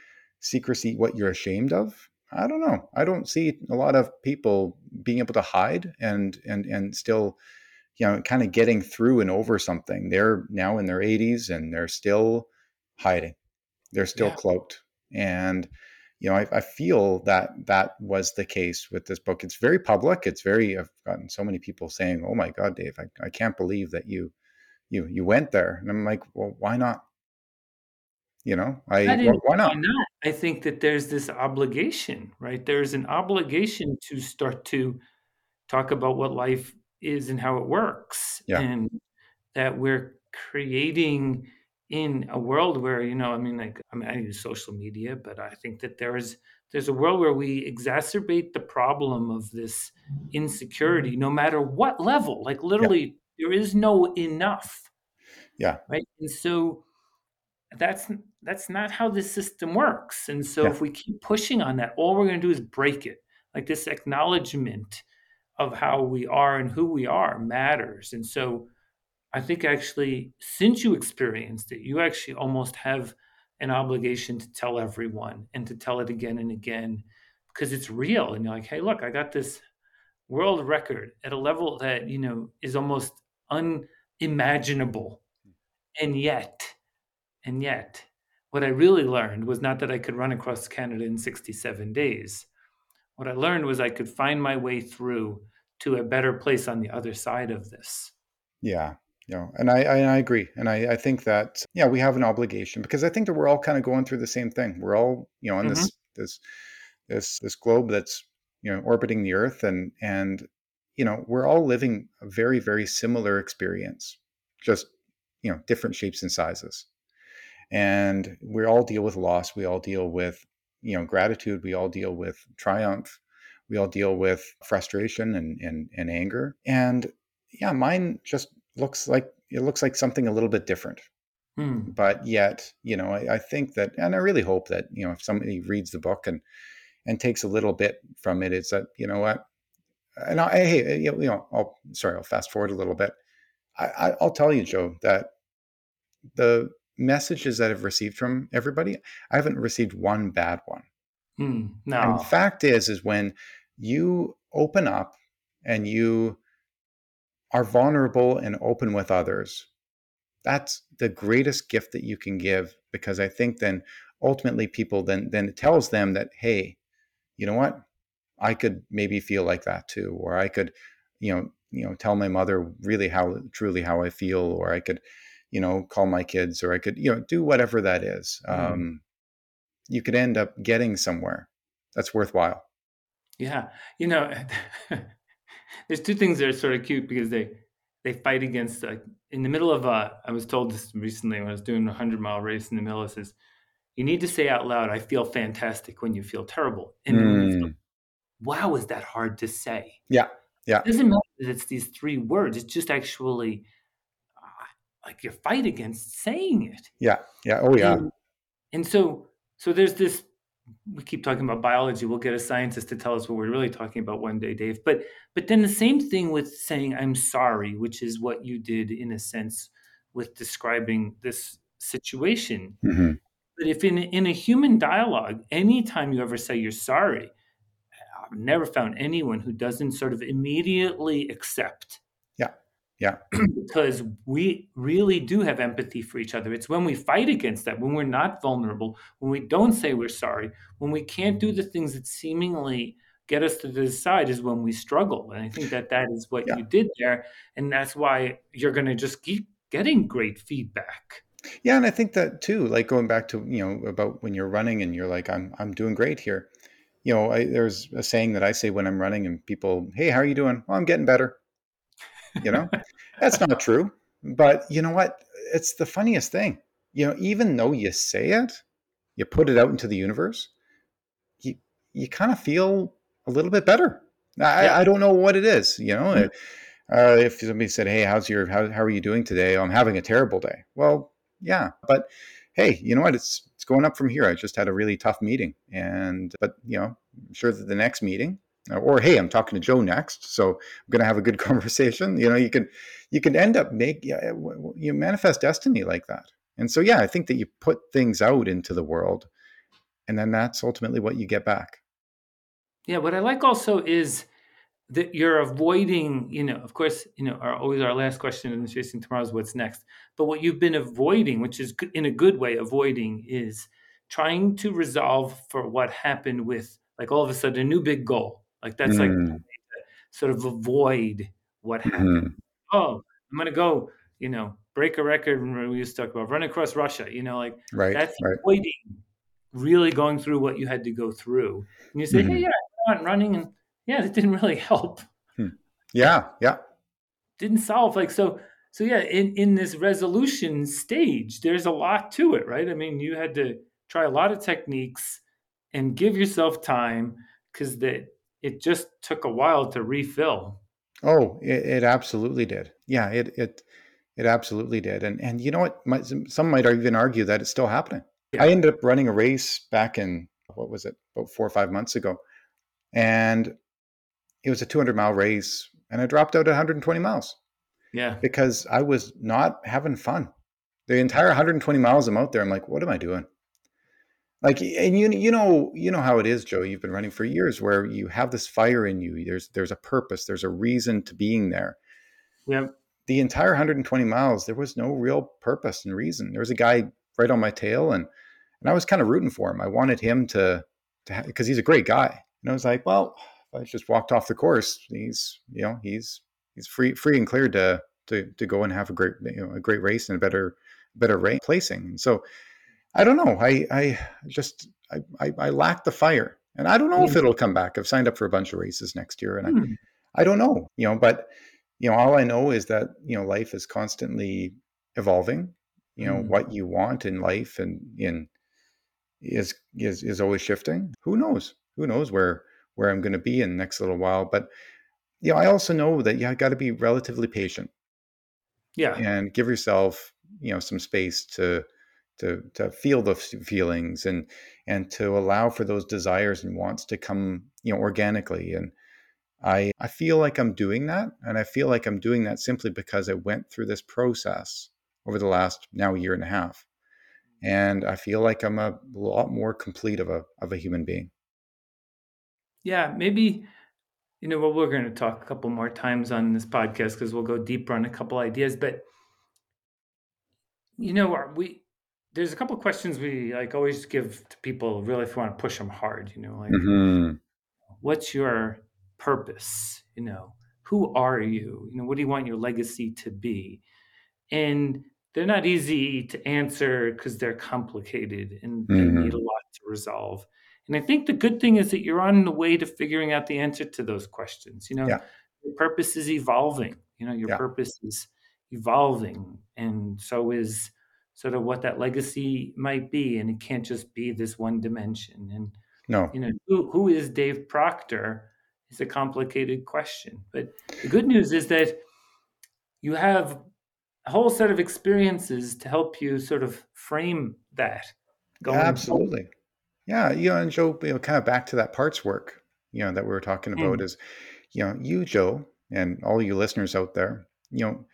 secrecy what you're ashamed of? I don't know. I don't see a lot of people being able to hide and and and still you know kind of getting through and over something. They're now in their 80s and they're still hiding. They're still Yeah. cloaked. And you know I, I feel that that was the case with this book. It's very public. It's very i've gotten so many people saying oh my god dave i, I can't believe that you you you went there. And i'm like well why not you know i I why, didn't. why not not? I think that there's this obligation, right? There's an obligation to start to talk about what life is and how it works, yeah and that we're creating in a world where you know, I mean, like, I mean, I use social media, but I think that there's there's a world where we exacerbate the problem of this insecurity, no matter what level. Like, yeah literally, there is no enough. yeah right? And so that's that's not how this system works. And so yeah if we keep pushing on that, all we're going to do is break it. Like this acknowledgement of how we are and who we are matters. And so I think actually, since you experienced it, you actually almost have an obligation to tell everyone and to tell it again and again because it's real. And you're like, hey, look, I got this world record at a level that, you know, is almost unimaginable. Hmm. And yet, and yet, what I really learned was not that I could run across Canada in 67 days. What I learned was I could find my way through to a better place on the other side of this. yeah you know and i i, I agree and I, I think that yeah we have an obligation because i think that we're all kind of going through the same thing we're all you know on hmm this this this this globe that's you know orbiting the earth and and you know we're all living a very very similar experience just you know different shapes and sizes and we all deal with loss we all deal with you know gratitude we all deal with triumph we all deal with frustration and and, and anger and yeah mine just looks like it looks like something a little bit different Hmm. but yet you know I, I think that and i really hope that you know if somebody reads the book and and takes a little bit from it it is that you know what and I, hey you know I'll sorry I'll fast forward a little bit I, I'll tell you Joe that the messages that I've received from everybody I haven't received one bad one Mm, no. and the fact is is when you open up and you are vulnerable and open with others that's the greatest gift that you can give because I think then ultimately people then then it tells them that hey, you know what, I could maybe feel like that too, or I could, you know, you know, tell my mother really how truly how I feel, or I could, you know, call my kids, or I could, you know, do whatever that is. Mm-hmm. Um, you could end up getting somewhere that's worthwhile. Yeah, you know, *laughs* there's two things that are sort of cute because they they fight against like in the middle of a i was told this recently when i was doing a 100 mile race in the middle it says you need to say out loud i feel fantastic when you feel terrible and mm. feel, wow is that hard to say yeah yeah it doesn't matter that it's these three words it's just actually uh, like you fight against saying it. Yeah yeah oh yeah. And, and so so there's this we keep talking about biology we'll get a scientist to tell us what we're really talking about one day dave but but then the same thing with saying i'm sorry which is what you did in a sense with describing this situation. Mm-hmm. but if in, in a human dialogue anytime you ever say you're sorry i've never found anyone who doesn't sort of immediately accept yeah. *clears throat* because we really do have empathy for each other. It's when we fight against that, when we're not vulnerable, when we don't say we're sorry, when we can't do the things that seemingly get us to the side is when we struggle. And I think that that is what yeah. you did there. And that's why you're going to just keep getting great feedback. Yeah. And I think that too, like going back to, you know, about when you're running and you're like, I'm, I'm doing great here. You know, I, there's a saying that I say when I'm running and people, Hey, how are you doing? Well, I'm getting better *laughs* you know? That's not true but you know what? It's the funniest thing. You know even though you say it you put it out into the universe you you kind of feel a little bit better. I, yeah. I don't know what it is you know? Mm-hmm. uh, if somebody said hey how's your how, how are you doing today? Oh, i'm having a terrible day. Well yeah but hey you know what? It's it's going up from here. I just had a really tough meeting and but you know i'm sure that the next meeting or hey i'm talking to joe next so i'm going to have a good *laughs* conversation. You know you can you can end up make you manifest destiny like that. And so yeah i think that you put things out into the world and then that's ultimately what you get back. Yeah what i like also is that you're avoiding you know of course you know our, always our last question in chasing tomorrow is what's next. But what you've been avoiding which is in a good way avoiding is trying to resolve for what happened with like all of a sudden a new big goal like that's mm. like sort of avoid what happened. Mm-hmm. Oh, I'm gonna go, you know, break a record we used to talk about run across Russia, you know, like right, that's right. avoiding really going through what you had to go through. And you say, mm-hmm. Hey, yeah, I'm running and yeah, it didn't really *laughs* help. Hmm. Yeah, yeah. Didn't solve like so so yeah, in, in this resolution stage, there's a lot to it, right? I mean, you had to try a lot of techniques and give yourself time because the it just took a while to refill. Oh, it, it absolutely did. Yeah, it it it absolutely did. And and you know what? My, some might even argue that it's still happening. Yeah. I ended up running a race back in what was it about four or five months ago, and it was a 200 mile race, and I dropped out at 120 miles. Yeah, because I was not having fun. The entire 120 miles I'm out there, I'm like, what am I doing? Like and you you know you know how it is joe you've been running for years where you have this fire in you there's there's a purpose there's a reason to being there. Yeah. The entire 120 miles there was no real purpose and reason. There was a guy right on my tail and and i was kind of rooting for him. I wanted him to to because he's a great guy. And i was like well i just walked off the course he's you know he's he's free free and clear to to to go and have a great you know a great race and a better better placing. And so I don't know. I I just I I, I lack the fire, and I don't know if hmm. it'll come back. I've signed up for a bunch of races next year, and hmm. I I don't know. You know, but you know, all I know is that you know life is constantly evolving. You know, hmm. what you want in life and in is is is always shifting. Who knows? Who knows where where I'm going to be in the next little while? But you know, I also know that you got to be relatively patient. Yeah, and give yourself you know some space to to to feel the feelings and and to allow for those desires and wants to come you know organically and I I feel like I'm doing that and I feel like I'm doing that simply because I went through this process over the last now year and a half and I feel like I'm a lot more complete of a of a human being. Yeah, maybe you know well we're going to talk a couple more times on this podcast because we'll go deeper on a couple ideas but you know we there's a couple of questions we like always give to people really if you want to push them hard you know like mm-hmm. what's your purpose you know who are you you know what do you want your legacy to be and they're not easy to answer because they're complicated and mm-hmm. they need a lot to resolve and i think the good thing is that you're on the way to figuring out the answer to those questions you know yeah. your purpose is evolving you know your yeah. purpose is evolving and so is sort of what that legacy might be and it can't just be this one dimension and no you know who, who is dave proctor is a complicated question but the good news is that you have a whole set of experiences to help you sort of frame that going absolutely forward. yeah you know and joe you know kind of back to that parts work you know that we were talking about mm. is you know you joe and all you listeners out there you know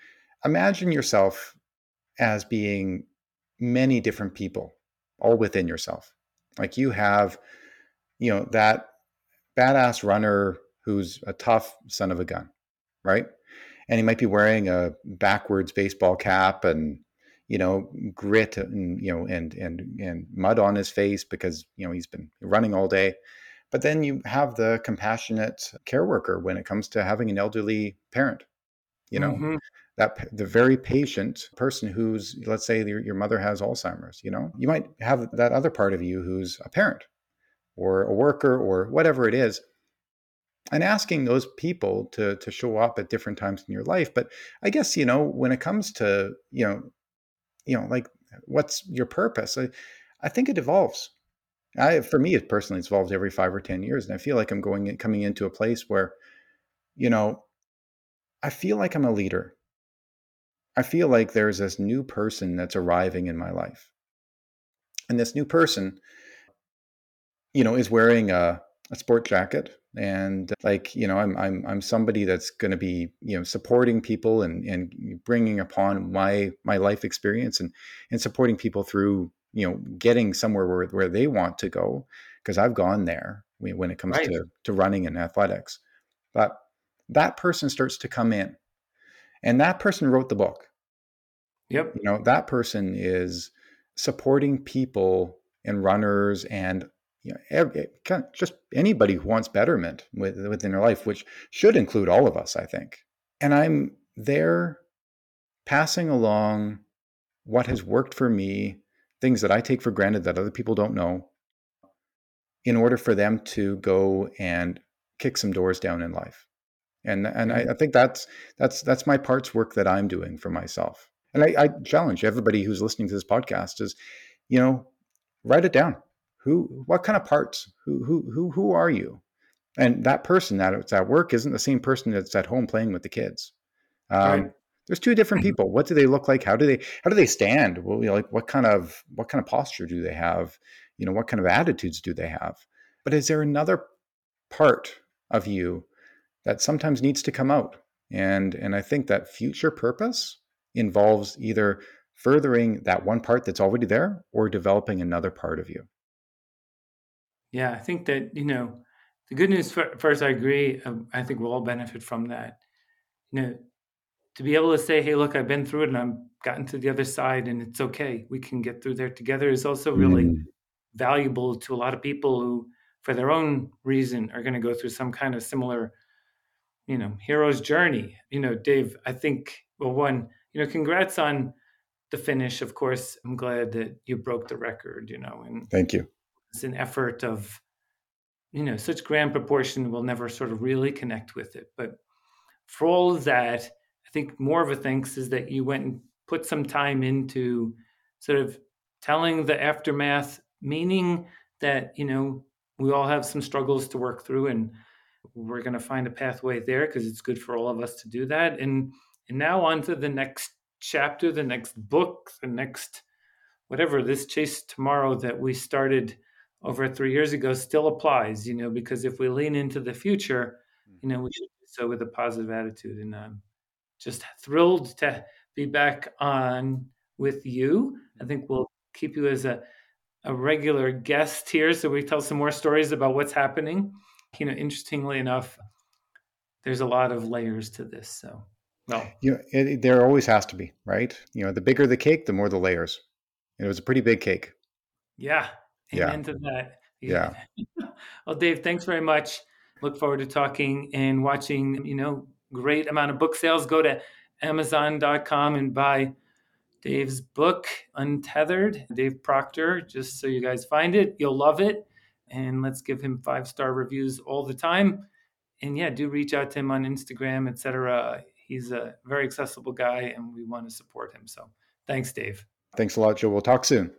imagine yourself as being many different people all within yourself. Like you have, you know, that badass runner who's a tough son of a gun, right? And he might be wearing a backwards baseball cap and you know grit and you know and and and mud on his face because you know he's been running all day but then you have the compassionate care worker when it comes to having an elderly parent you know mm-hmm that the very patient person who's let's say your, your mother has alzheimer's you know you might have that other part of you who's a parent or a worker or whatever it is and asking those people to to show up at different times in your life. But i guess you know when it comes to you know you know like what's your purpose? I, I think it evolves. I, for me it personally it's evolved every five or ten years and i feel like i'm going coming into a place where you know i feel like i'm a leader I feel like there's this new person that's arriving in my life. And this new person, you know, is wearing a, a sport jacket and like you know i'm i'm i'm somebody that's going to be you know supporting people and and bringing upon my my life experience and and supporting people through you know getting somewhere where where they want to go because i've gone there when it comes right. to to running and athletics but that person starts to come in and that person wrote the book. Yep. You know, that person is supporting people and runners and you know, every, just anybody who wants betterment with, within their life, which should include all of us, I think. And I'm there passing along what has worked for me, things that I take for granted that other people don't know, in order for them to go and kick some doors down in life and and I, I, think that's that's that's my parts work that I'm doing for myself. And I, I challenge everybody who's listening to this podcast is, you know, write it down. Who, what kind of parts? Who, who, who, who are you? And that person that's at work isn't the same person that's at home playing with the kids. Um, right. There's two different mm-hmm. people. What do they look like? How do they how do they stand? Well, you know, like what kind of what kind of posture do they have? You know, what kind of attitudes do they have? But is there another part of you that sometimes needs to come out. And and I think that future purpose involves either furthering that one part that's already there or developing another part of you. Yeah, I think that, you know, the good news first, I agree. Um, I think we'll all benefit from that. You know, to be able to say, hey, look, I've been through it and I've gotten to the other side and it's okay. We can get through there together is also really mm. valuable to a lot of people who, for their own reason, are going to go through some kind of similar you know hero's journey. You know dave i think well one you know congrats on the finish. Of course i'm glad that you broke the record you know and thank you. it's an effort of you know such grand proportion we'll never sort of really connect with it. But for all of that i think more of a thanks is that you went and put some time into sort of telling the aftermath meaning that you know we all have some struggles to work through and we're going to find a pathway there because it's good for all of us to do that and and now on to the next chapter the next book the next whatever this chase tomorrow that we started over three years ago still applies, you know, because if we lean into the future, hmm. you know, we should do so with a positive attitude. And I'm just thrilled to be back on with you. I hmm. think we'll keep you as a, a regular guest here so we tell some more stories about what's happening. You know, interestingly enough, there's a lot of layers to this. So, no, you know, it, there always has to be, right? You know, the bigger the cake, the more the layers. It was a pretty big cake. Yeah. Amen yeah. to that. Yeah. *laughs* well, Dave, thanks very much. Look forward to talking and watching, you know, great amount of book sales. Go to amazon.com and buy Dave's book, Untethered, Dave Proctor, just so you guys find it. You'll love it. And let's give him five star reviews all the time. And yeah, do reach out to him on Instagram, etc. He's a very accessible guy and we want to support him. So thanks, Dave. Thanks a lot, Joe. We'll talk soon.